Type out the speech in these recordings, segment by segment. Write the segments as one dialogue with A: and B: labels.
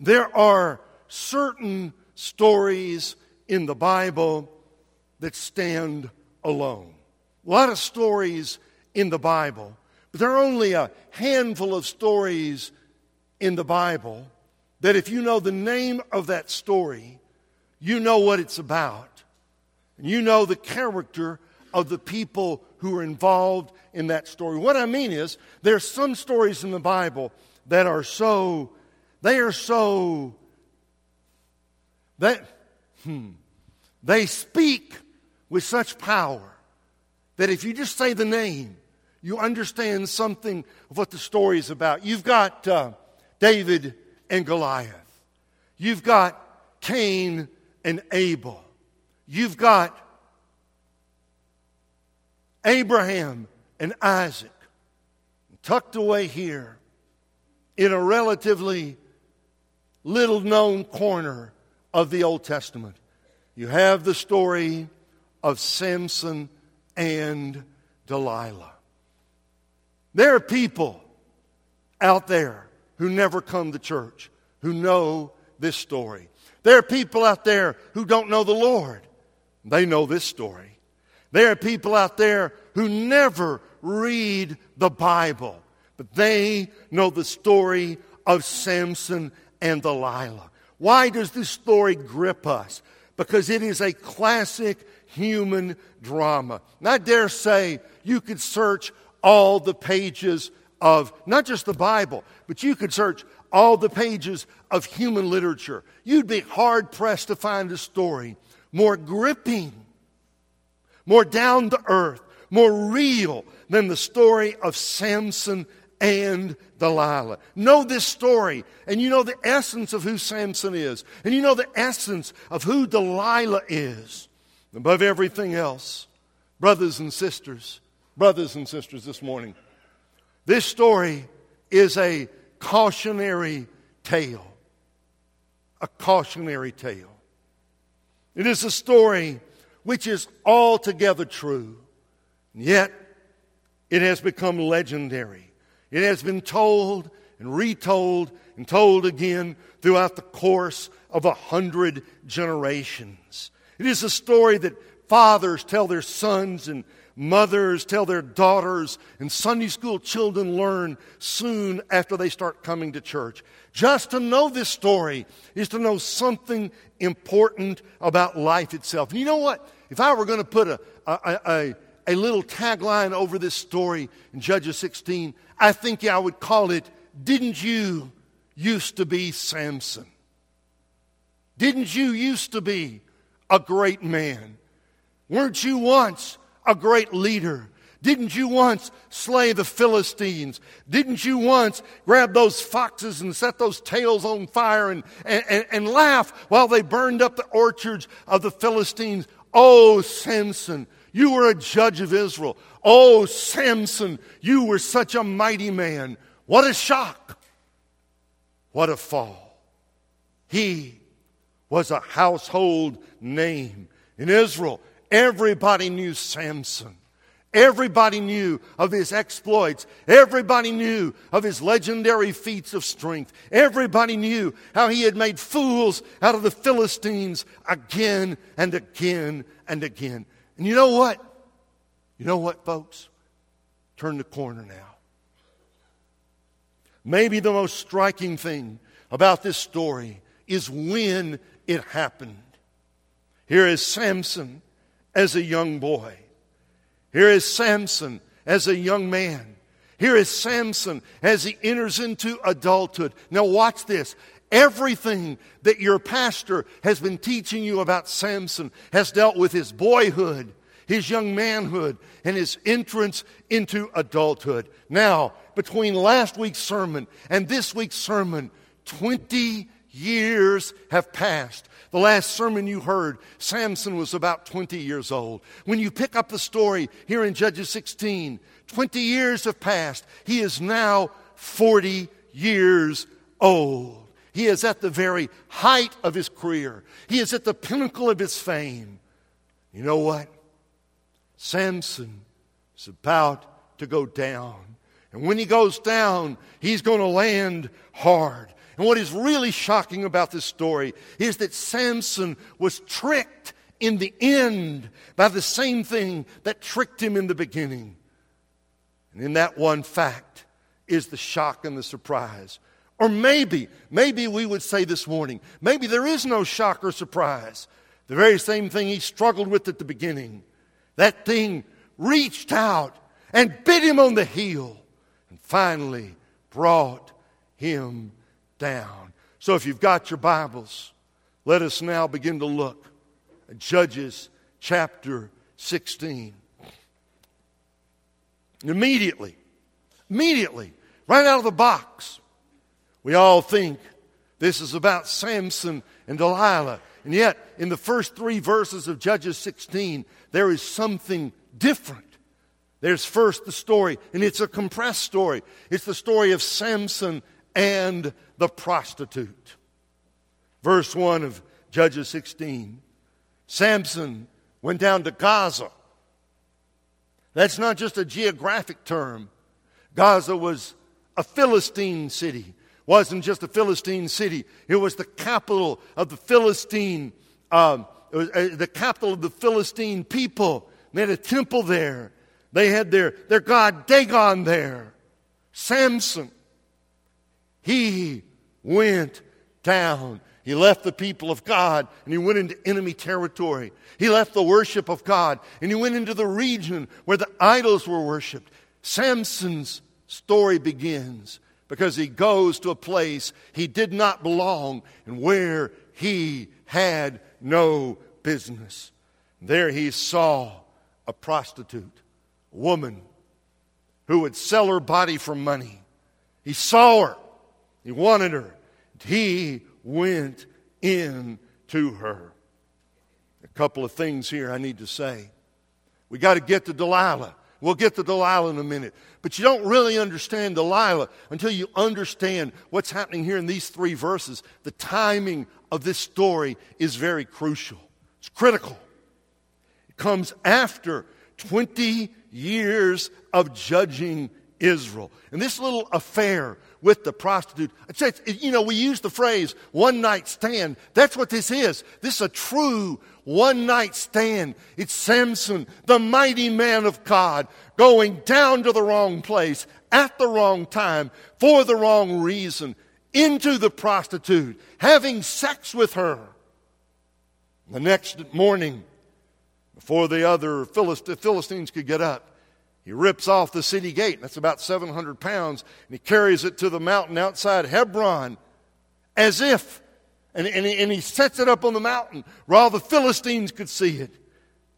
A: There are certain stories in the Bible that stand alone. A lot of stories in the Bible, but there are only a handful of stories in the Bible that if you know the name of that story, you know what it's about. And you know the character of the people who are involved in that story. What I mean is, there are some stories in the Bible that are so, they are so, that, hmm, they speak with such power that if you just say the name, you understand something of what the story is about. You've got uh, David and Goliath. You've got Cain and Abel. You've got Abraham and Isaac. Tucked away here in a relatively little known corner of the Old Testament, you have the story of Samson and Delilah. There are people out there who never come to church who know this story. There are people out there who don't know the Lord. They know this story. There are people out there who never read the Bible, but they know the story of Samson and Delilah. Why does this story grip us? Because it is a classic human drama. And I dare say you could search all the pages of not just the Bible, but you could search all the pages of human literature. You'd be hard pressed to find a story more gripping, more down to earth, more real than the story of Samson and Delilah. Know this story, and you know the essence of who Samson is, and you know the essence of who Delilah is. Above everything else, brothers and sisters, brothers and sisters this morning, this story is a cautionary tale. A cautionary tale. It is a story which is altogether true, and yet it has become legendary. It has been told and retold and told again throughout the course of a hundred generations. It is a story that fathers tell their sons and mothers tell their daughters, and Sunday school children learn soon after they start coming to church. Just to know this story is to know something important about life itself. And you know what? If I were going to put a, a, a, a little tagline over this story in Judges 16, I think I would call it, Didn't You Used to Be Samson? Didn't you used to be a great man? Weren't you once a great leader? Didn't you once slay the Philistines? Didn't you once grab those foxes and set those tails on fire and, and, and, laugh while they burned up the orchards of the Philistines? Oh, Samson, you were a judge of Israel. Oh, Samson, you were such a mighty man. What a shock. What a fall. He was a household name in Israel. Everybody knew Samson. Everybody knew of his exploits. Everybody knew of his legendary feats of strength. Everybody knew how he had made fools out of the Philistines again and again and again. And you know what? You know what, folks? Turn the corner now. Maybe the most striking thing about this story is when it happened. Here is Samson as a young boy. Here is Samson as a young man. Here is Samson as he enters into adulthood. Now, watch this. Everything that your pastor has been teaching you about Samson has dealt with his boyhood, his young manhood, and his entrance into adulthood. Now, between last week's sermon and this week's sermon, 20 Years have passed. The last sermon you heard, Samson was about 20 years old. When you pick up the story here in Judges 16, 20 years have passed. He is now 40 years old. He is at the very height of his career, he is at the pinnacle of his fame. You know what? Samson is about to go down. And when he goes down, he's going to land hard. And what is really shocking about this story is that Samson was tricked in the end by the same thing that tricked him in the beginning. And in that one fact is the shock and the surprise. Or maybe, maybe we would say this morning, maybe there is no shock or surprise. The very same thing he struggled with at the beginning. That thing reached out and bit him on the heel and finally brought him down. So if you've got your Bibles, let us now begin to look at Judges chapter 16. Immediately, immediately, right out of the box, we all think this is about Samson and Delilah. And yet, in the first three verses of Judges 16, there is something different. There's first the story, and it's a compressed story. It's the story of Samson and the prostitute. Verse 1 of Judges 16 Samson went down to Gaza. That's not just a geographic term. Gaza was a Philistine city. Wasn't just a Philistine city. It was the capital of the Philistine, um, uh, the capital of the Philistine people. They had a temple there. They had their, their god Dagon there. Samson. He went down. He left the people of God and he went into enemy territory. He left the worship of God and he went into the region where the idols were worshiped. Samson's story begins because he goes to a place he did not belong and where he had no business. There he saw a prostitute, a woman who would sell her body for money. He saw her. He wanted her. He went in to her. A couple of things here I need to say. We got to get to Delilah. We'll get to Delilah in a minute. But you don't really understand Delilah until you understand what's happening here in these three verses. The timing of this story is very crucial, it's critical. It comes after 20 years of judging Israel. And this little affair with the prostitute. You know, we use the phrase one night stand. That's what this is. This is a true one night stand. It's Samson, the mighty man of God, going down to the wrong place at the wrong time for the wrong reason into the prostitute, having sex with her. The next morning, before the other Philistines could get up, he rips off the city gate, that's about 700 pounds, and he carries it to the mountain outside Hebron as if, and, and, he, and he sets it up on the mountain where all the Philistines could see it,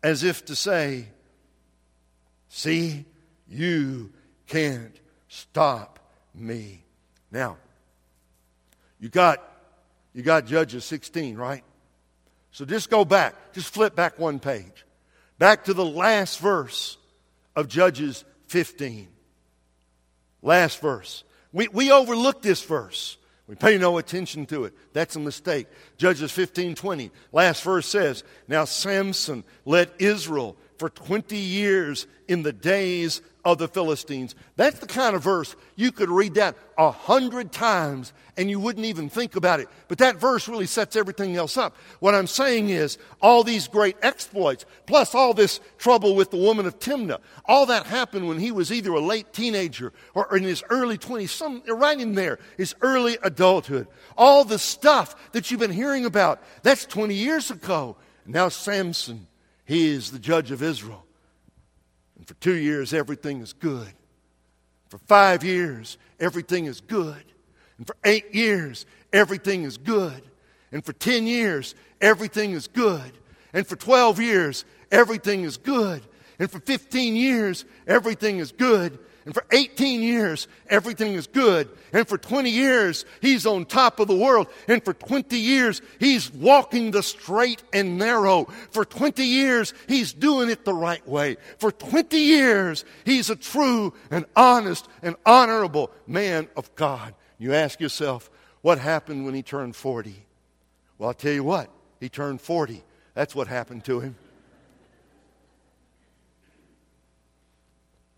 A: as if to say, See, you can't stop me. Now, you got, you got Judges 16, right? So just go back, just flip back one page, back to the last verse of Judges 15. Last verse. We, we overlook this verse. We pay no attention to it. That's a mistake. Judges 15 20. Last verse says, Now Samson led Israel for 20 years in the days of the Philistines. That's the kind of verse you could read that a hundred times and you wouldn't even think about it. But that verse really sets everything else up. What I'm saying is, all these great exploits, plus all this trouble with the woman of Timnah, all that happened when he was either a late teenager or in his early 20s, some, right in there, his early adulthood. All the stuff that you've been hearing about, that's 20 years ago. Now Samson, he is the judge of Israel. And for two years, everything is good. For five years, everything is good. And for eight years, everything is good. And for 10 years, everything is good. And for 12 years, everything is good. And for 15 years, everything is good. And for 18 years, everything is good. And for 20 years, he's on top of the world. And for 20 years, he's walking the straight and narrow. For 20 years, he's doing it the right way. For 20 years, he's a true and honest and honorable man of God. You ask yourself, what happened when he turned 40? Well, I'll tell you what, he turned 40. That's what happened to him.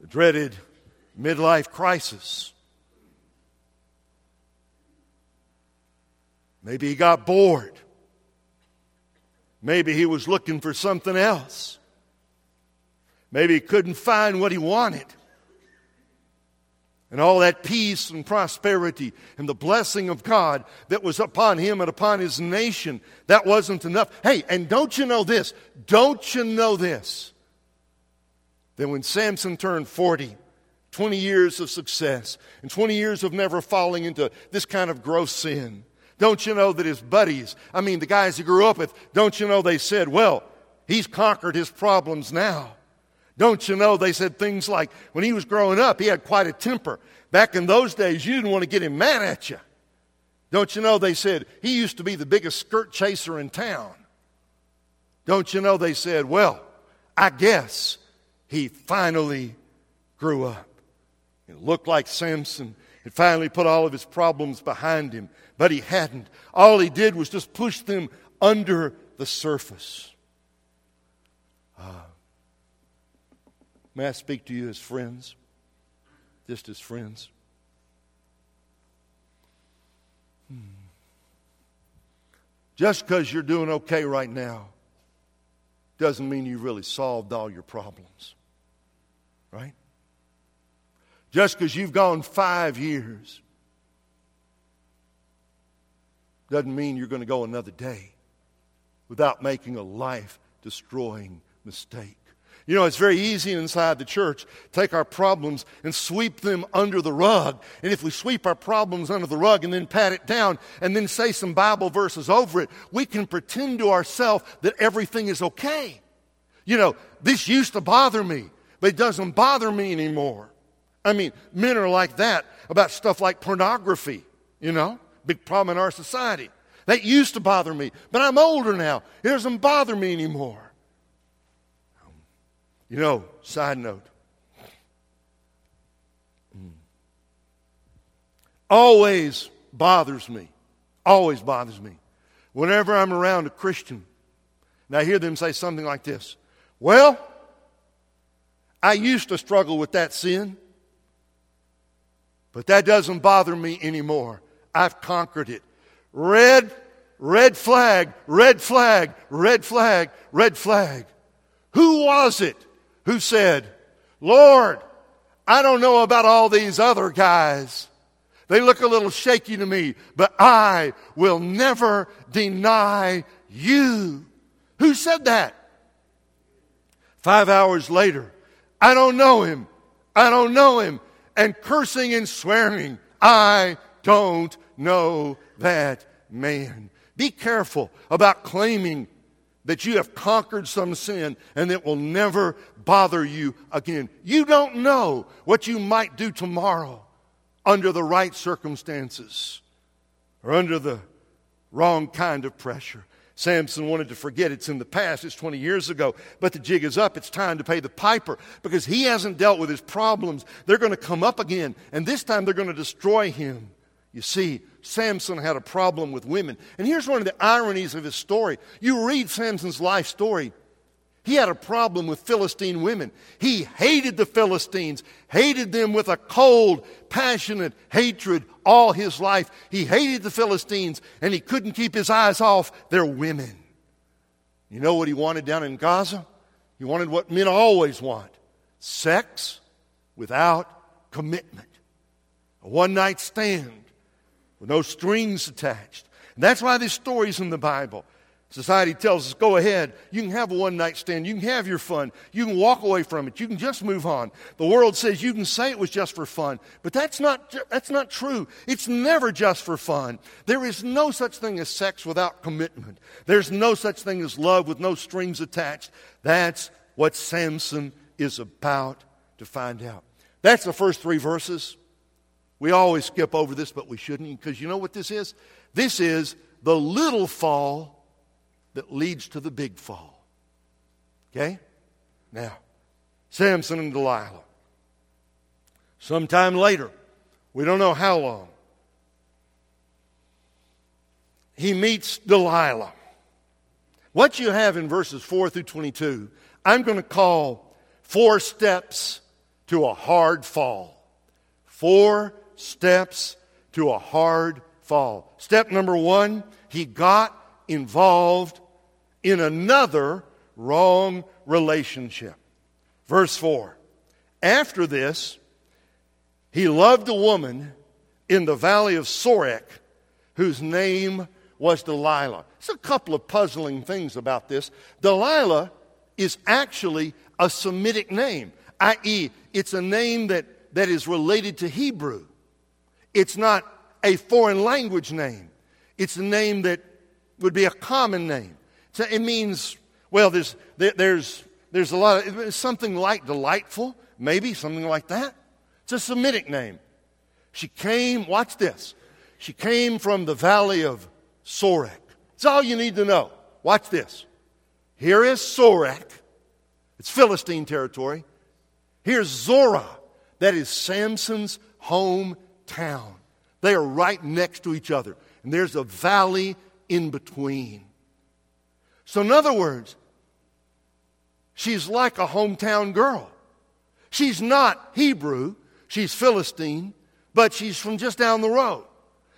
A: The dreaded midlife crisis. Maybe he got bored. Maybe he was looking for something else. Maybe he couldn't find what he wanted. And all that peace and prosperity and the blessing of God that was upon him and upon his nation, that wasn't enough. Hey, and don't you know this? Don't you know this? That when Samson turned 40, 20 years of success and 20 years of never falling into this kind of gross sin, don't you know that his buddies, I mean, the guys he grew up with, don't you know they said, well, he's conquered his problems now. Don't you know they said things like, when he was growing up, he had quite a temper. Back in those days, you didn't want to get him mad at you. Don't you know they said, he used to be the biggest skirt chaser in town. Don't you know they said, well, I guess he finally grew up. It looked like Samson had finally put all of his problems behind him, but he hadn't. All he did was just push them under the surface. Uh, may I speak to you as friends? Just as friends? Hmm. Just because you're doing okay right now doesn't mean you really solved all your problems. Right? Just because you've gone five years doesn't mean you're going to go another day without making a life destroying mistake. You know, it's very easy inside the church take our problems and sweep them under the rug. And if we sweep our problems under the rug and then pat it down and then say some Bible verses over it, we can pretend to ourselves that everything is okay. You know, this used to bother me, but it doesn't bother me anymore. I mean, men are like that about stuff like pornography, you know, big problem in our society. That used to bother me, but I'm older now. It doesn't bother me anymore. You know, side note. Always bothers me. Always bothers me. Whenever I'm around a Christian, and I hear them say something like this Well, I used to struggle with that sin, but that doesn't bother me anymore. I've conquered it. Red, red flag, red flag, red flag, red flag. Who was it who said, Lord, I don't know about all these other guys. They look a little shaky to me, but I will never deny you. Who said that? Five hours later, I don't know him. I don't know him. And cursing and swearing, I don't know that man. Be careful about claiming that you have conquered some sin and it will never bother you again. You don't know what you might do tomorrow under the right circumstances or under the wrong kind of pressure. Samson wanted to forget it's in the past, it's 20 years ago, but the jig is up. It's time to pay the piper because he hasn't dealt with his problems. They're going to come up again, and this time they're going to destroy him. You see, Samson had a problem with women. And here's one of the ironies of his story. You read Samson's life story. He had a problem with Philistine women. He hated the Philistines, hated them with a cold, passionate hatred all his life. He hated the Philistines, and he couldn't keep his eyes off their women. You know what he wanted down in Gaza? He wanted what men always want sex without commitment, a one night stand with no strings attached. And that's why this story's in the Bible. Society tells us, go ahead. You can have a one night stand. You can have your fun. You can walk away from it. You can just move on. The world says you can say it was just for fun. But that's not, that's not true. It's never just for fun. There is no such thing as sex without commitment. There's no such thing as love with no strings attached. That's what Samson is about to find out. That's the first three verses. We always skip over this, but we shouldn't because you know what this is? This is the little fall that leads to the big fall. Okay? Now, Samson and Delilah. Sometime later, we don't know how long, he meets Delilah. What you have in verses 4 through 22, I'm going to call four steps to a hard fall. Four steps to a hard fall. Step number one, he got involved in another wrong relationship. Verse 4 After this, he loved a woman in the valley of Sorek whose name was Delilah. There's a couple of puzzling things about this. Delilah is actually a Semitic name, i.e., it's a name that, that is related to Hebrew. It's not a foreign language name, it's a name that would be a common name. So it means, well, there's, there, there's, there's a lot of something like delightful, maybe something like that. It's a Semitic name. She came, watch this. She came from the valley of Sorek. That's all you need to know. Watch this. Here is Sorek. It's Philistine territory. Here's Zorah. That is Samson's hometown. They are right next to each other. And there's a valley in between. So, in other words, she's like a hometown girl. She's not Hebrew, she's Philistine, but she's from just down the road.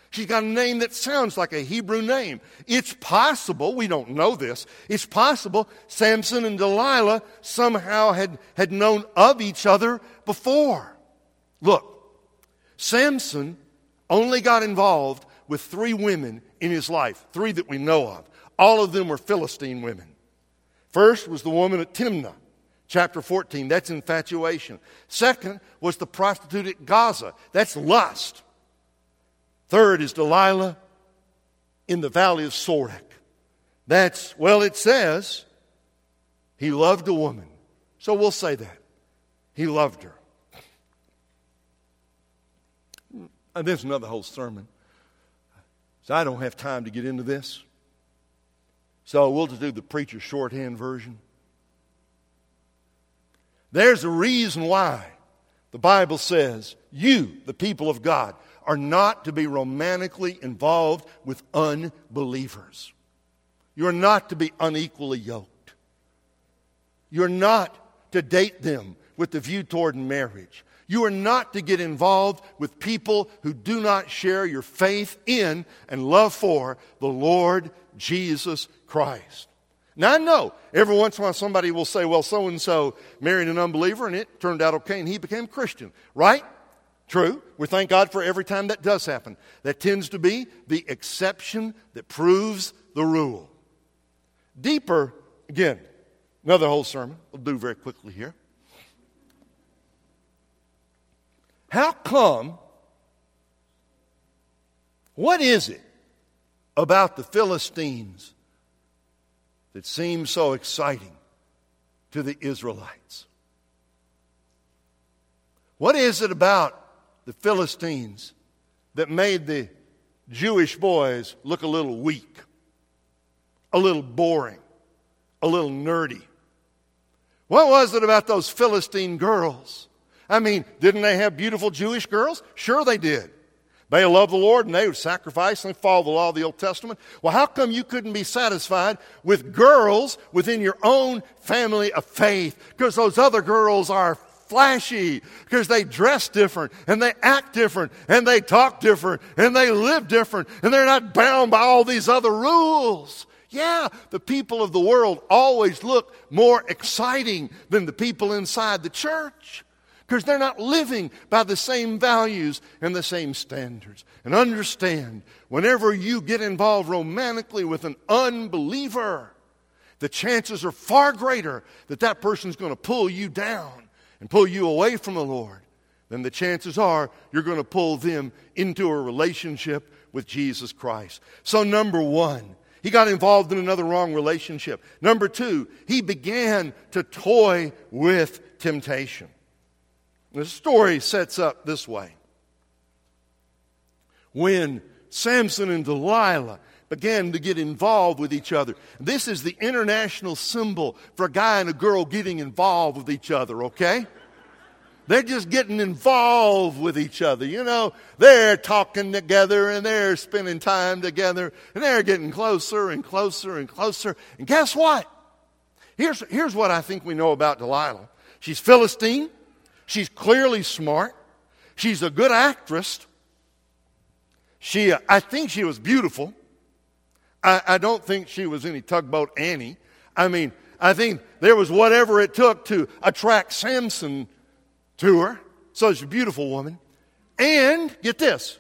A: She's got a name that sounds like a Hebrew name. It's possible, we don't know this, it's possible Samson and Delilah somehow had, had known of each other before. Look, Samson only got involved with three women in his life, three that we know of. All of them were Philistine women. First was the woman at Timnah, chapter 14. That's infatuation. Second was the prostitute at Gaza. That's lust. Third is Delilah in the valley of Sorek. That's, well, it says he loved a woman. So we'll say that. He loved her. And there's another whole sermon. So I don't have time to get into this. So we'll just do the preacher's shorthand version. There's a reason why the Bible says you, the people of God, are not to be romantically involved with unbelievers. You're not to be unequally yoked. You're not to date them with the view toward marriage. You are not to get involved with people who do not share your faith in and love for the Lord Jesus Christ. Now, I know every once in a while somebody will say, well, so and so married an unbeliever and it turned out okay and he became Christian, right? True. We thank God for every time that does happen. That tends to be the exception that proves the rule. Deeper, again, another whole sermon. We'll do very quickly here. How come? What is it about the Philistines that seems so exciting to the Israelites? What is it about the Philistines that made the Jewish boys look a little weak, a little boring, a little nerdy. What was it about those Philistine girls? I mean, didn't they have beautiful Jewish girls? Sure, they did. They loved the Lord and they would sacrifice and follow the law of the Old Testament. Well, how come you couldn't be satisfied with girls within your own family of faith? Because those other girls are flashy because they dress different and they act different and they talk different and they live different and they're not bound by all these other rules. Yeah, the people of the world always look more exciting than the people inside the church because they're not living by the same values and the same standards. And understand, whenever you get involved romantically with an unbeliever, the chances are far greater that that person's going to pull you down and pull you away from the Lord, then the chances are you're going to pull them into a relationship with Jesus Christ. So, number one, he got involved in another wrong relationship. Number two, he began to toy with temptation. The story sets up this way. When Samson and Delilah began to get involved with each other. This is the international symbol for a guy and a girl getting involved with each other, okay? They're just getting involved with each other. You know, they're talking together and they're spending time together and they're getting closer and closer and closer. And guess what? Here's, here's what I think we know about Delilah. She's Philistine. She's clearly smart. She's a good actress. She, uh, I think she was beautiful. I, I don't think she was any tugboat Annie. I mean, I think there was whatever it took to attract Samson to her. So she's a beautiful woman. And get this,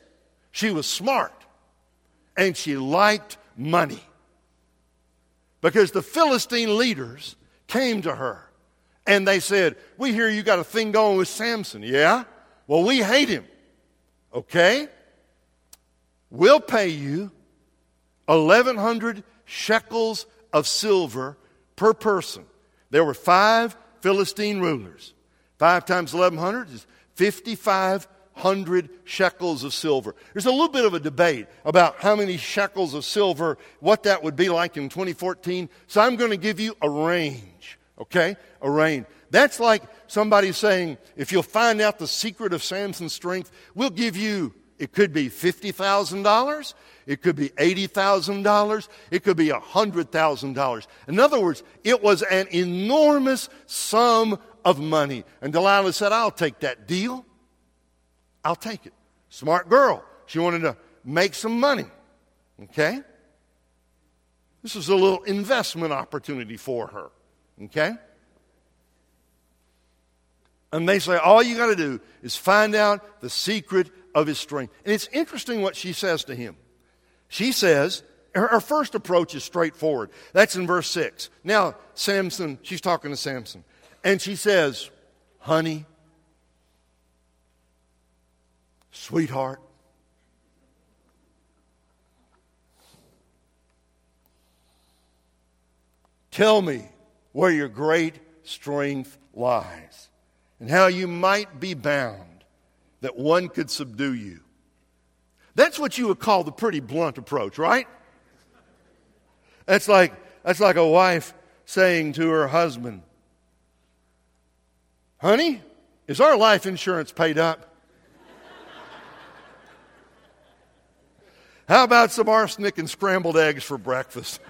A: she was smart and she liked money. Because the Philistine leaders came to her and they said, We hear you got a thing going with Samson. Yeah? Well, we hate him. Okay? We'll pay you 1,100 shekels of silver per person. There were five Philistine rulers. Five times 1,100 is 5,500 shekels of silver. There's a little bit of a debate about how many shekels of silver, what that would be like in 2014. So I'm going to give you a range, okay? A range. That's like somebody saying, if you'll find out the secret of Samson's strength, we'll give you, it could be $50,000. It could be $80,000. It could be $100,000. In other words, it was an enormous sum of money. And Delilah said, I'll take that deal. I'll take it. Smart girl. She wanted to make some money. Okay? This was a little investment opportunity for her. Okay? And they say, all you got to do is find out the secret of his strength. And it's interesting what she says to him. She says, her, her first approach is straightforward. That's in verse 6. Now, Samson, she's talking to Samson. And she says, Honey, sweetheart, tell me where your great strength lies and how you might be bound that one could subdue you. That's what you would call the pretty blunt approach, right? That's like, that's like a wife saying to her husband, Honey, is our life insurance paid up? How about some arsenic and scrambled eggs for breakfast?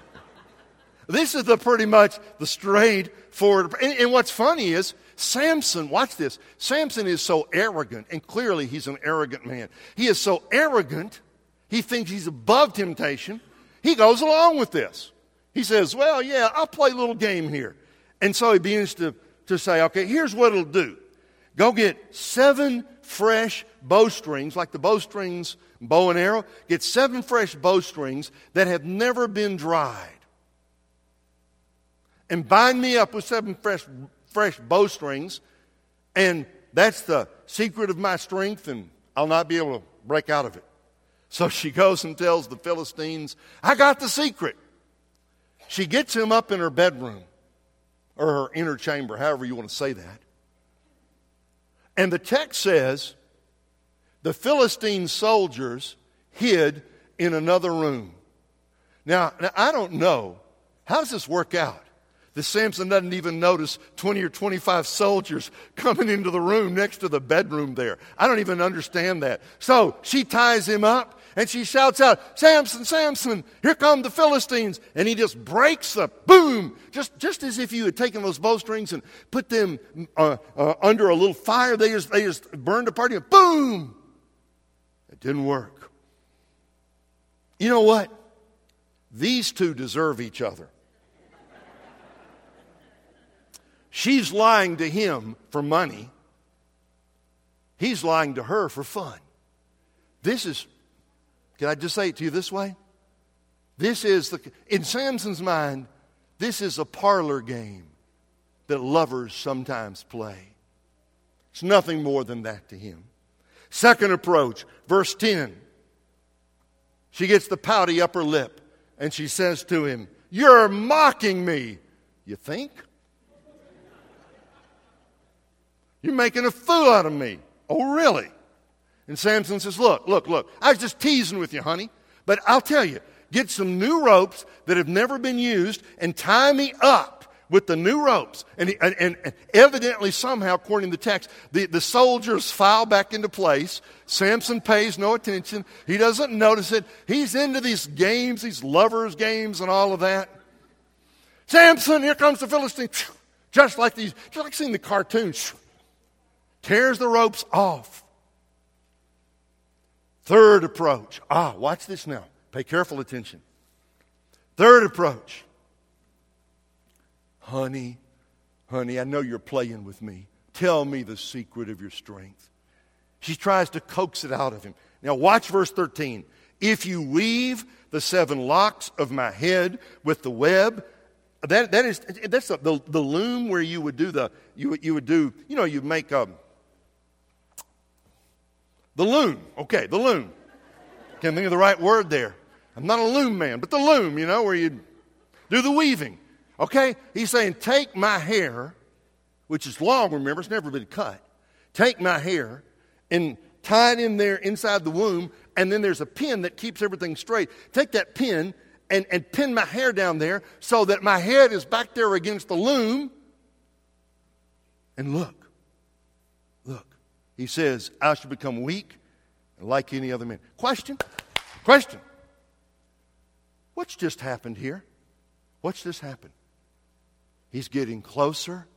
A: This is the pretty much the straightforward. And, and what's funny is Samson, watch this. Samson is so arrogant, and clearly he's an arrogant man. He is so arrogant, he thinks he's above temptation. He goes along with this. He says, Well, yeah, I'll play a little game here. And so he begins to, to say, Okay, here's what it'll do go get seven fresh bowstrings, like the bowstrings, bow and arrow. Get seven fresh bowstrings that have never been dried. And bind me up with seven fresh fresh bowstrings, and that's the secret of my strength, and I'll not be able to break out of it. So she goes and tells the Philistines, I got the secret. She gets him up in her bedroom, or her inner chamber, however you want to say that. And the text says the Philistine soldiers hid in another room. Now, now I don't know. How does this work out? That Samson doesn't even notice 20 or 25 soldiers coming into the room next to the bedroom there. I don't even understand that. So she ties him up and she shouts out, Samson, Samson, here come the Philistines. And he just breaks up, boom, just, just as if you had taken those bowstrings and put them uh, uh, under a little fire. They just, they just burned apart. And boom! It didn't work. You know what? These two deserve each other. She's lying to him for money. He's lying to her for fun. This is, can I just say it to you this way? This is the, in Samson's mind, this is a parlor game that lovers sometimes play. It's nothing more than that to him. Second approach, verse 10. She gets the pouty upper lip and she says to him, You're mocking me. You think? You're making a fool out of me. Oh, really? And Samson says, Look, look, look, I was just teasing with you, honey. But I'll tell you, get some new ropes that have never been used and tie me up with the new ropes. And, and, and, evidently, somehow, according to the text, the, the soldiers file back into place. Samson pays no attention. He doesn't notice it. He's into these games, these lovers' games, and all of that. Samson, here comes the Philistine. Just like these, just like seeing the cartoons tears the ropes off. Third approach. Ah, watch this now. Pay careful attention. Third approach. Honey, honey, I know you're playing with me. Tell me the secret of your strength. She tries to coax it out of him. Now, watch verse 13. If you weave the seven locks of my head with the web, that, that is that's the, the, loom where you would do the you, you would do you know you make um, the loom okay the loom can't think of the right word there. I'm not a loom man but the loom you know where you do the weaving. Okay? He's saying take my hair which is long remember it's never been cut. Take my hair and tie it in there inside the womb and then there's a pin that keeps everything straight. Take that pin and, and pin my hair down there so that my head is back there against the loom. And look, look, he says, I shall become weak like any other man. Question? Question. What's just happened here? What's just happened? He's getting closer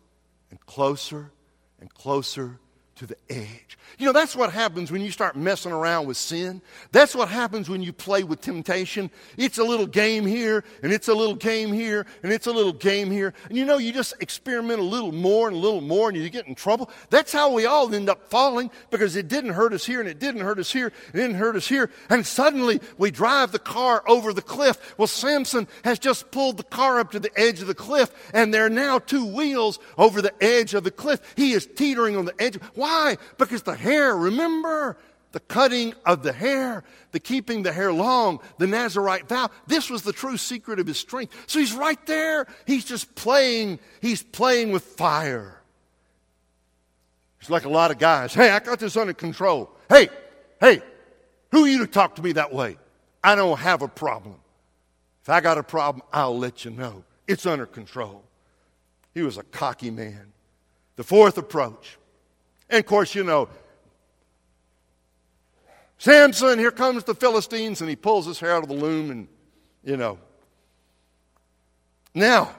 A: and closer and closer to the edge. You know, that's what happens when you start messing around with sin. That's what happens when you play with temptation. It's a little game here, and it's a little game here, and it's a little game here. And you know, you just experiment a little more and a little more, and you get in trouble. That's how we all end up falling because it didn't hurt us here, and it didn't hurt us here, and it didn't hurt us here. And suddenly we drive the car over the cliff. Well, Samson has just pulled the car up to the edge of the cliff, and there are now two wheels over the edge of the cliff. He is teetering on the edge. Why? Why? Because the hair, remember, the cutting of the hair, the keeping the hair long, the Nazarite vow. This was the true secret of his strength. So he's right there. He's just playing, he's playing with fire. It's like a lot of guys. Hey, I got this under control. Hey, hey, who are you to talk to me that way? I don't have a problem. If I got a problem, I'll let you know. It's under control. He was a cocky man. The fourth approach and of course, you know, Samson, here comes the Philistines, and he pulls his hair out of the loom, and, you know. Now,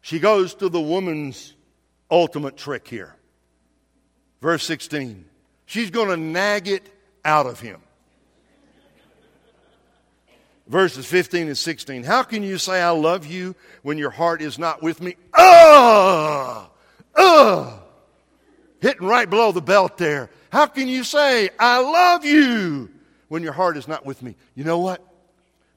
A: she goes to the woman's ultimate trick here. Verse 16. She's going to nag it out of him. Verses 15 and 16. How can you say, I love you when your heart is not with me? Ugh! Ugh! Hitting right below the belt there. How can you say, I love you, when your heart is not with me? You know what?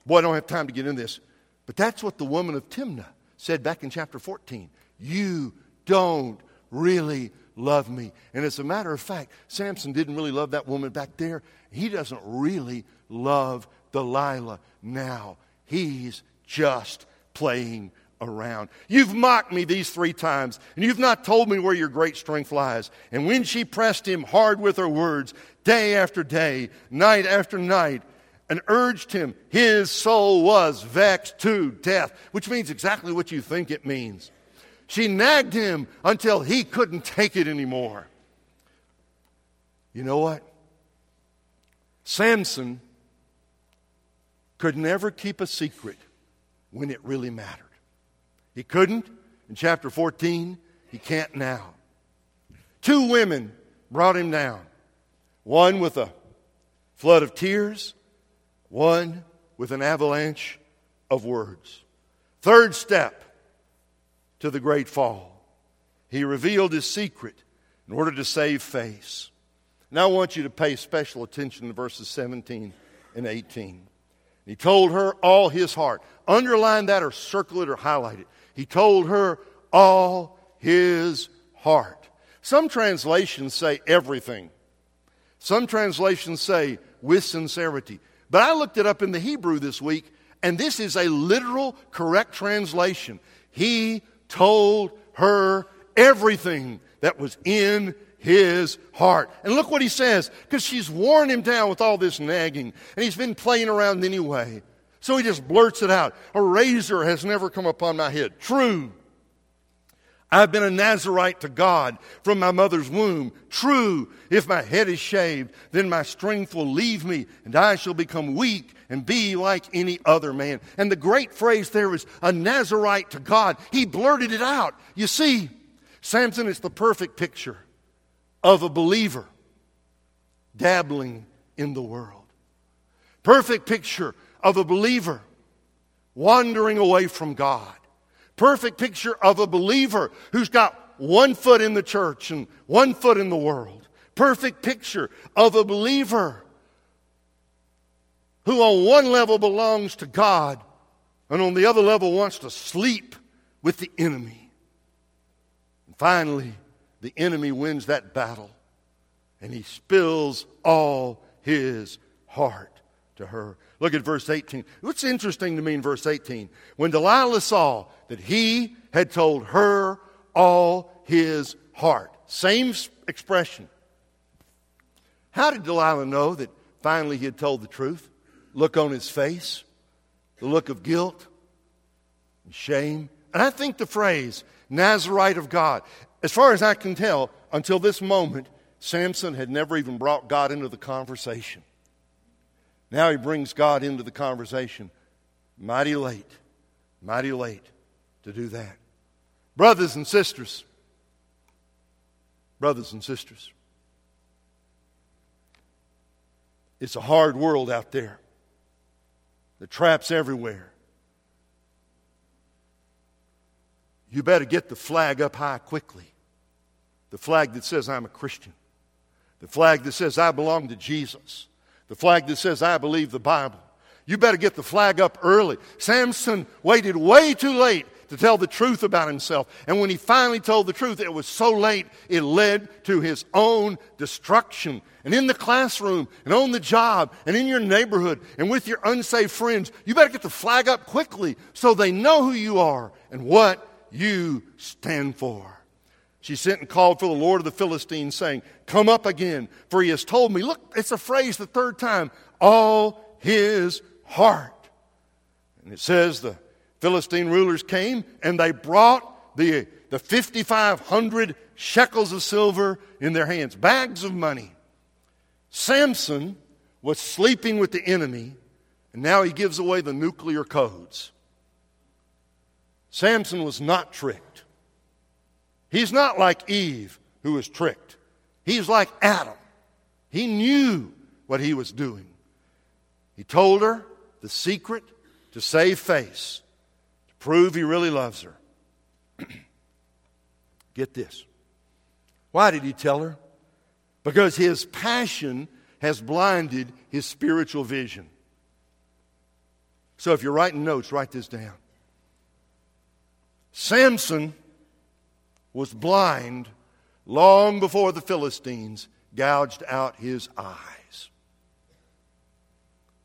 A: Boy, I don't have time to get into this. But that's what the woman of Timnah said back in chapter 14. You don't really love me. And as a matter of fact, Samson didn't really love that woman back there. He doesn't really love Delilah now. He's just playing around. You've mocked me these three times, and you've not told me where your great strength lies. And when she pressed him hard with her words, day after day, night after night, and urged him, his soul was vexed to death, which means exactly what you think it means. She nagged him until he couldn't take it anymore. You know what? Samson could never keep a secret when it really mattered. He couldn't in chapter 14. He can't now. Two women brought him down one with a flood of tears, one with an avalanche of words. Third step to the great fall. He revealed his secret in order to save face. Now I want you to pay special attention to verses 17 and 18. He told her all his heart. Underline that or circle it or highlight it. He told her all his heart. Some translations say everything. Some translations say with sincerity. But I looked it up in the Hebrew this week, and this is a literal, correct translation. He told her everything that was in his heart. And look what he says, because she's worn him down with all this nagging, and he's been playing around anyway. So he just blurts it out. A razor has never come upon my head. True. I've been a Nazarite to God from my mother's womb. True, if my head is shaved, then my strength will leave me, and I shall become weak and be like any other man. And the great phrase there is a Nazarite to God. He blurted it out. You see, Samson is the perfect picture of a believer dabbling in the world. Perfect picture of a believer wandering away from God. Perfect picture of a believer who's got one foot in the church and one foot in the world. Perfect picture of a believer who, on one level, belongs to God and on the other level, wants to sleep with the enemy. And finally, the enemy wins that battle and he spills all his heart to her. Look at verse 18. What's interesting to me in verse 18? When Delilah saw that he had told her all his heart. Same expression. How did Delilah know that finally he had told the truth? Look on his face, the look of guilt and shame. And I think the phrase, Nazarite of God, as far as I can tell, until this moment, Samson had never even brought God into the conversation. Now he brings God into the conversation. Mighty late, mighty late to do that. Brothers and sisters, brothers and sisters, it's a hard world out there. The traps everywhere. You better get the flag up high quickly. The flag that says, I'm a Christian. The flag that says, I belong to Jesus. The flag that says, I believe the Bible. You better get the flag up early. Samson waited way too late to tell the truth about himself. And when he finally told the truth, it was so late, it led to his own destruction. And in the classroom, and on the job, and in your neighborhood, and with your unsaved friends, you better get the flag up quickly so they know who you are and what you stand for. She sent and called for the Lord of the Philistines, saying, Come up again, for he has told me. Look, it's a phrase the third time, all his heart. And it says the Philistine rulers came and they brought the, the 5,500 shekels of silver in their hands, bags of money. Samson was sleeping with the enemy, and now he gives away the nuclear codes. Samson was not tricked. He's not like Eve, who was tricked. He's like Adam. He knew what he was doing. He told her the secret to save face to prove he really loves her. Get this. Why did he tell her? Because his passion has blinded his spiritual vision. So if you're writing notes, write this down. Samson was blind long before the Philistines gouged out his eyes.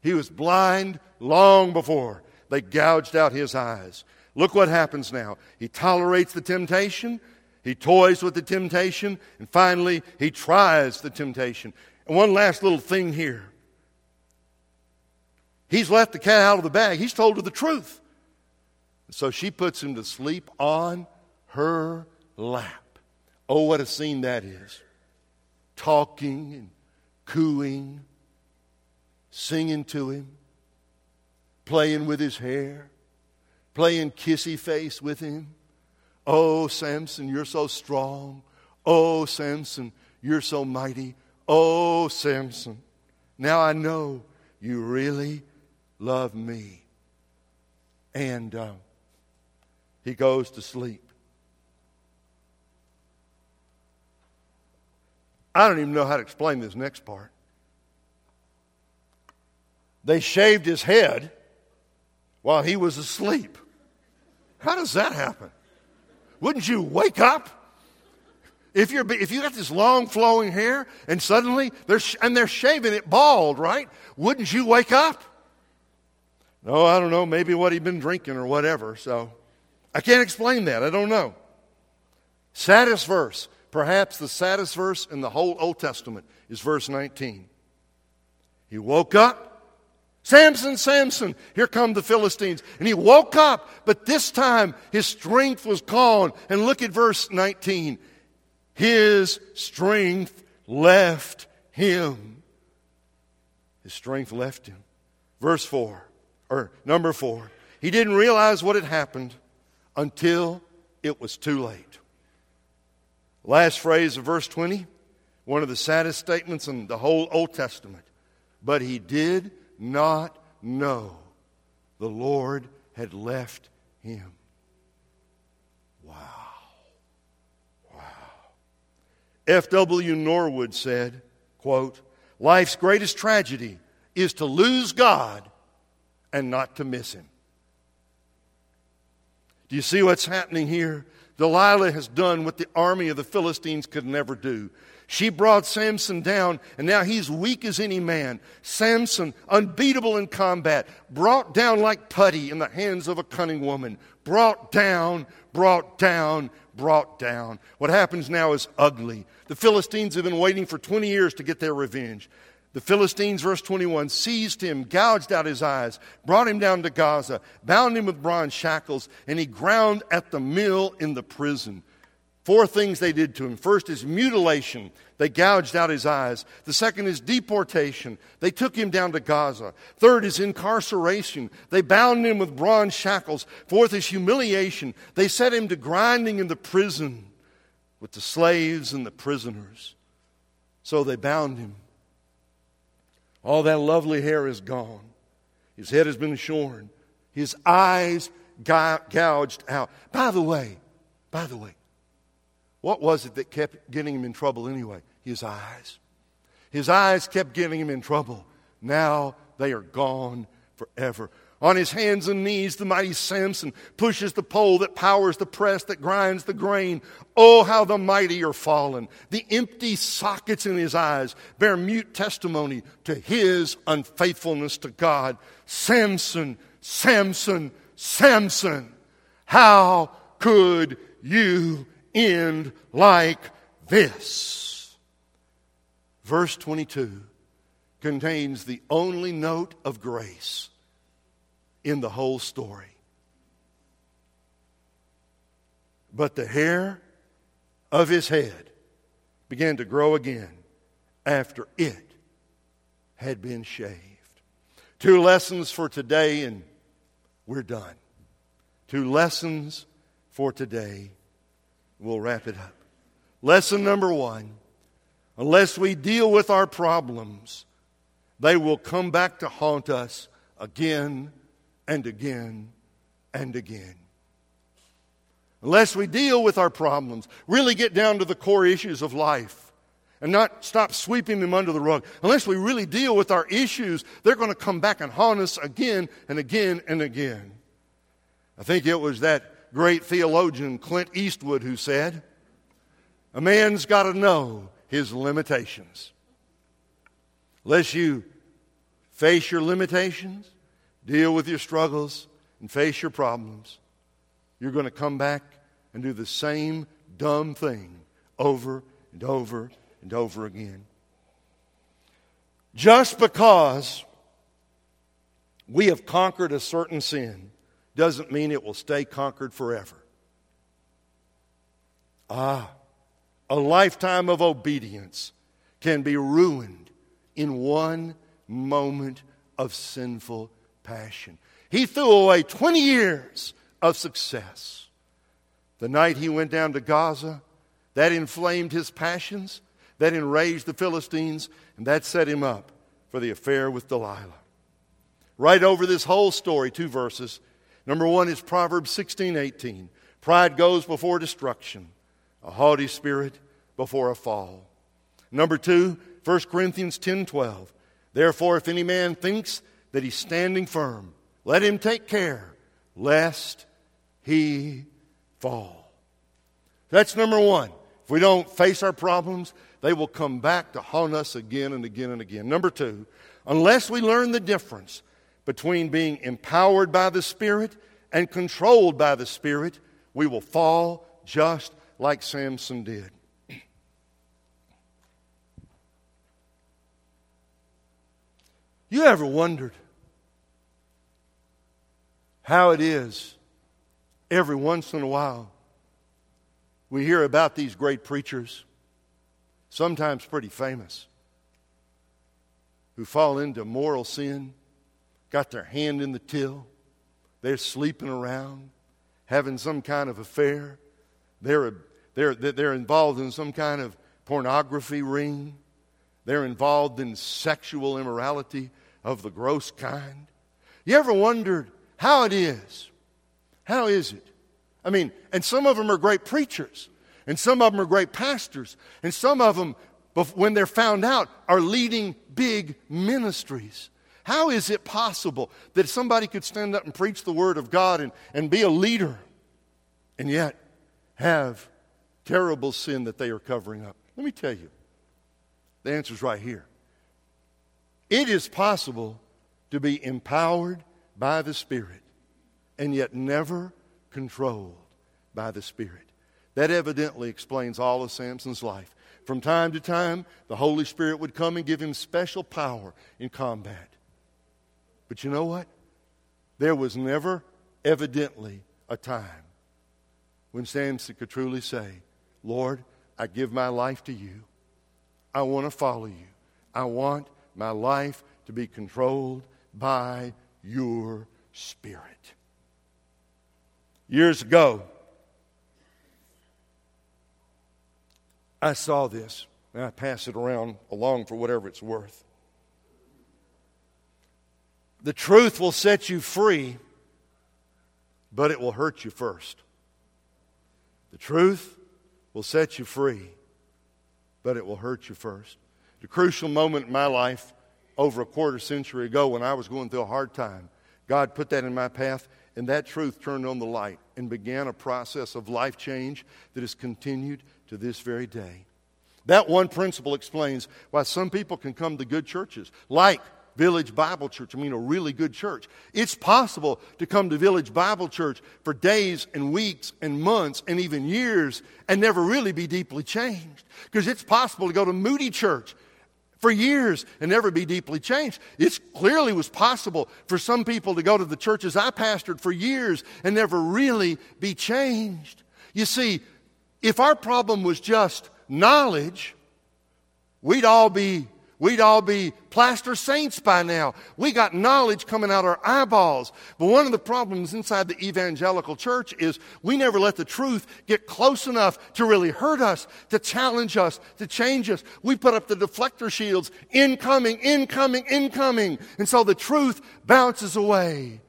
A: He was blind long before they gouged out his eyes. Look what happens now. He tolerates the temptation, he toys with the temptation, and finally, he tries the temptation. And one last little thing here. He's left the cat out of the bag. He's told her the truth. So she puts him to sleep on her lap. Oh, what a scene that is. Talking and cooing, singing to him playing with his hair, playing kissy face with him. Oh, Samson, you're so strong. Oh, Samson, you're so mighty. Oh, Samson, now I know you really love me. And uh, he goes to sleep. I don't even know how to explain this next part. They shaved his head while he was asleep. How does that happen? Wouldn't you wake up? If you're if you got this long flowing hair and suddenly they're and they're shaving it bald, right? Wouldn't you wake up? No, I don't know. Maybe what he'd been drinking or whatever. So I can't explain that. I don't know. Saddest verse, perhaps the saddest verse in the whole Old Testament, is verse 19. He woke up Samson, Samson, here come the Philistines. And he woke up, but this time his strength was gone. And look at verse 19. His strength left him. His strength left him. Verse 4, or number 4. He didn't realize what had happened until it was too late. Last phrase of verse 20, one of the saddest statements in the whole Old Testament. But he did not know the Lord had left him. Wow. Wow. F.W. Norwood said, quote, Life's greatest tragedy is to lose God and not to miss him. Do you see what's happening here? Delilah has done what the army of the Philistines could never do. She brought Samson down, and now he's weak as any man. Samson, unbeatable in combat, brought down like putty in the hands of a cunning woman. Brought down, brought down, brought down. What happens now is ugly. The Philistines have been waiting for 20 years to get their revenge. The Philistines, verse 21, seized him, gouged out his eyes, brought him down to Gaza, bound him with bronze shackles, and he ground at the mill in the prison. Four things they did to him. First is mutilation. They gouged out his eyes. The second is deportation. They took him down to Gaza. Third is incarceration. They bound him with bronze shackles. Fourth is humiliation. They set him to grinding in the prison with the slaves and the prisoners. So they bound him. All that lovely hair is gone. His head has been shorn. His eyes gouged out. By the way, by the way, what was it that kept getting him in trouble anyway? His eyes. His eyes kept getting him in trouble. Now they are gone forever. On his hands and knees, the mighty Samson pushes the pole that powers the press that grinds the grain. Oh, how the mighty are fallen. The empty sockets in his eyes bear mute testimony to his unfaithfulness to God. Samson, Samson, Samson, how could you end like this. Verse 22 contains the only note of grace in the whole story. But the hair of his head began to grow again after it had been shaved. Two lessons for today, and we're done. Two lessons for today We'll wrap it up. Lesson number one unless we deal with our problems, they will come back to haunt us again and again and again. Unless we deal with our problems, really get down to the core issues of life and not stop sweeping them under the rug. Unless we really deal with our issues, they're going to come back and haunt us again and again and again. I think it was that great theologian Clint Eastwood who said, A man's got to know his limitations. Unless you face your limitations, deal with your struggles, and face your problems, you're going to come back and do the same dumb thing over and over and over again. Just because we have conquered a certain sin doesn't mean it will stay conquered forever. Ah, a lifetime of obedience can be ruined in one moment of sinful passion. He threw away 20 years of success. The night he went down to Gaza, that inflamed his passions, that enraged the Philistines, and that set him up for the affair with Delilah. Write over this whole story, two verses, Number one is Proverbs 16 18. Pride goes before destruction, a haughty spirit before a fall. Number two, 1 Corinthians 10 12. Therefore, if any man thinks that he's standing firm, let him take care lest he fall. That's number one. If we don't face our problems, they will come back to haunt us again and again and again. Number two, unless we learn the difference between being empowered by the Spirit and controlled by the Spirit, we will fall just like Samson did. You ever wondered how it is every once in a while we hear about these great preachers, sometimes pretty famous, who fall into moral sin? got their hand in the till. They're sleeping around, having some kind of affair. They're, they're, they're involved in some kind of pornography ring. They're involved in sexual immorality. Of the gross kind? You ever wondered how it is? How is it? I mean, and some of them are great preachers, and some of them are great pastors, and some of them, when they're found out, are leading big ministries. How is it possible that somebody could stand up and preach the Word of God and, and be a leader and yet have terrible sin that they are covering up? Let me tell you. The answer is right here. It is possible to be empowered by the Spirit and yet never controlled by the Spirit. That evidently explains all of Samson's life. From time to time, the Holy Spirit would come and give him special power in combat. But you know what? There was never, evidently, a time when Samson could truly say, Lord, I give my life to you. I want to follow you. I want my life to be controlled by your Spirit. Years ago, I saw this, and I pass it around along for whatever it's worth. The truth will set you free, but it will hurt you first. The truth will set you free, but it will hurt you first. The crucial moment in my life over a quarter century ago when I was going through a hard time, God put that in my path, and that truth turned on the light and began a process of life change that has continued to this very day. That one principle explains why some people can come to good churches, like Village Bible Church. I mean, a really good church. It's possible to come to Village Bible Church for days and weeks and months and even years and never really be deeply changed. Because it's possible to go to Moody Church for years and never be deeply changed. It clearly was possible for some people to go to the churches I pastored for years and never really be changed. You see, if our problem was just knowledge, we'd all be We'd all be plaster saints by now. We got knowledge coming out our eyeballs. But one of the problems inside the evangelical church is we never let the truth get close enough to really hurt us, to challenge us, to change us. We put up the deflector shields, incoming, incoming, incoming. And so the truth bounces away.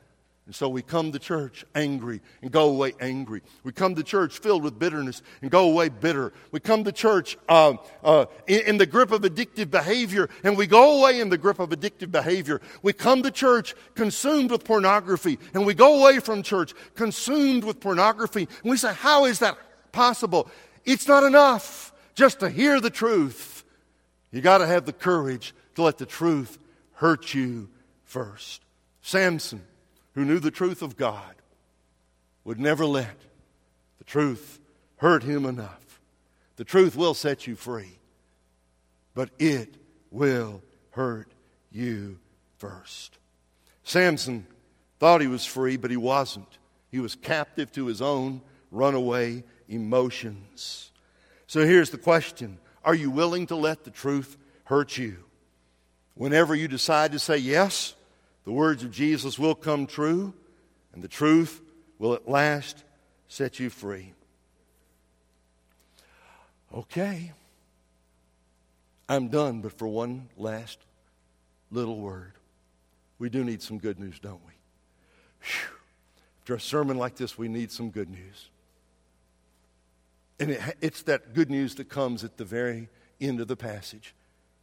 A: And so we come to church angry and go away angry. We come to church filled with bitterness and go away bitter. We come to church uh, uh, in, in, the grip of addictive behavior and we go away in the grip of addictive behavior. We come to church consumed with pornography and we go away from church consumed with pornography. And we say, How is that possible? It's not enough just to hear the truth. You got to have the courage to let the truth hurt you first. Samson who knew the truth of God would never let the truth hurt him enough. The truth will set you free, but it will hurt you first. Samson thought he was free, but he wasn't. He was captive to his own runaway emotions. So here's the question Are you willing to let the truth hurt you? Whenever you decide to say yes, the words of Jesus will come true, and the truth will at last set you free. Okay. I'm done, but for one last little word. We do need some good news, don't we? Whew. After a sermon like this, we need some good news. And it, it's that good news that comes at the very end of the passage.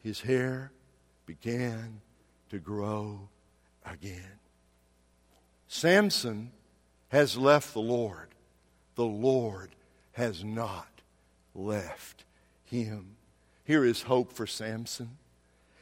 A: His hair began to grow again. Samson has left the Lord. The Lord has not left him. Here is hope for Samson.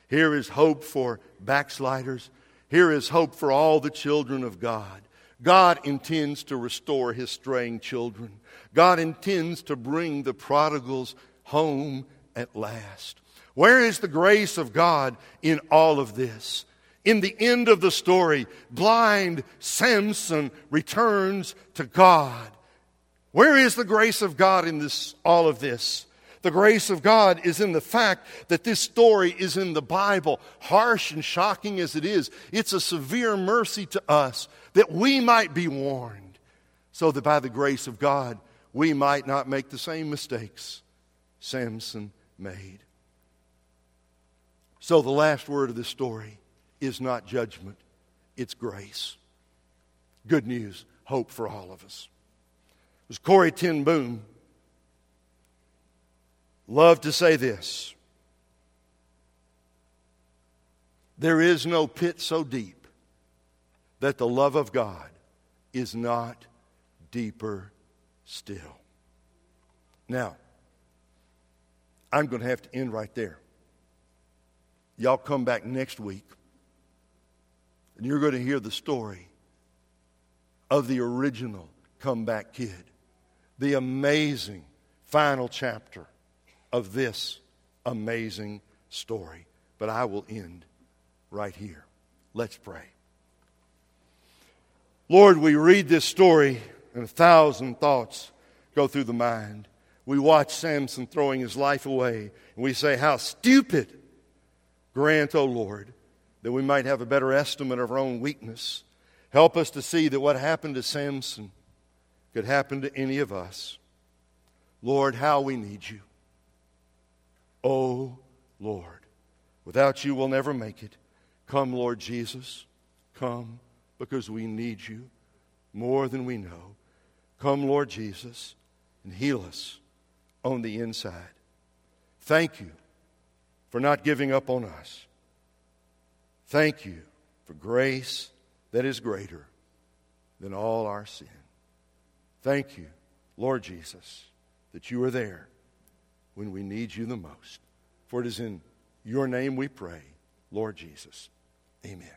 A: Here is hope for backsliders. Here is hope for all the children of God. God intends to restore his straying children. God intends to bring the prodigals home at last. Where is the grace of God in all of this? In the end of the story, blind Samson returns to God. Where is the grace of God in this, all of this? The grace of God is in the fact that this story is in the Bible, harsh and shocking as it is. It's a severe mercy to us that we might be warned, so that by the grace of God, we might not make the same mistakes Samson made. So, the last word of this story is not judgment, it's grace. Good news, hope for all of us. It was Corrie Ten Boom loved to say this There is no pit so deep that the love of God is not deeper still. Now, I'm going to have to end right there. Y'all come back next week, and you're going to hear the story of the original comeback kid, the amazing final chapter of this amazing story. But I will end right here. Let's pray. Lord, we read this story, and a thousand thoughts go through the mind. We watch Samson throwing his life away, and we say, How stupid! Grant, O oh Lord, that we might have a better estimate of our own weakness. Help us to see that what happened to Samson could happen to any of us. Lord, how we need you. Oh, Lord, without you, we'll never make it. Come, Lord Jesus. Come because we need you more than we know. Come, Lord Jesus, and heal us on the inside. Thank you for not giving up on us. Thank you for grace that is greater than all our sin. Thank you, Lord Jesus, that you are there when we need you the most. For it is in your name we pray, Lord Jesus. Amen.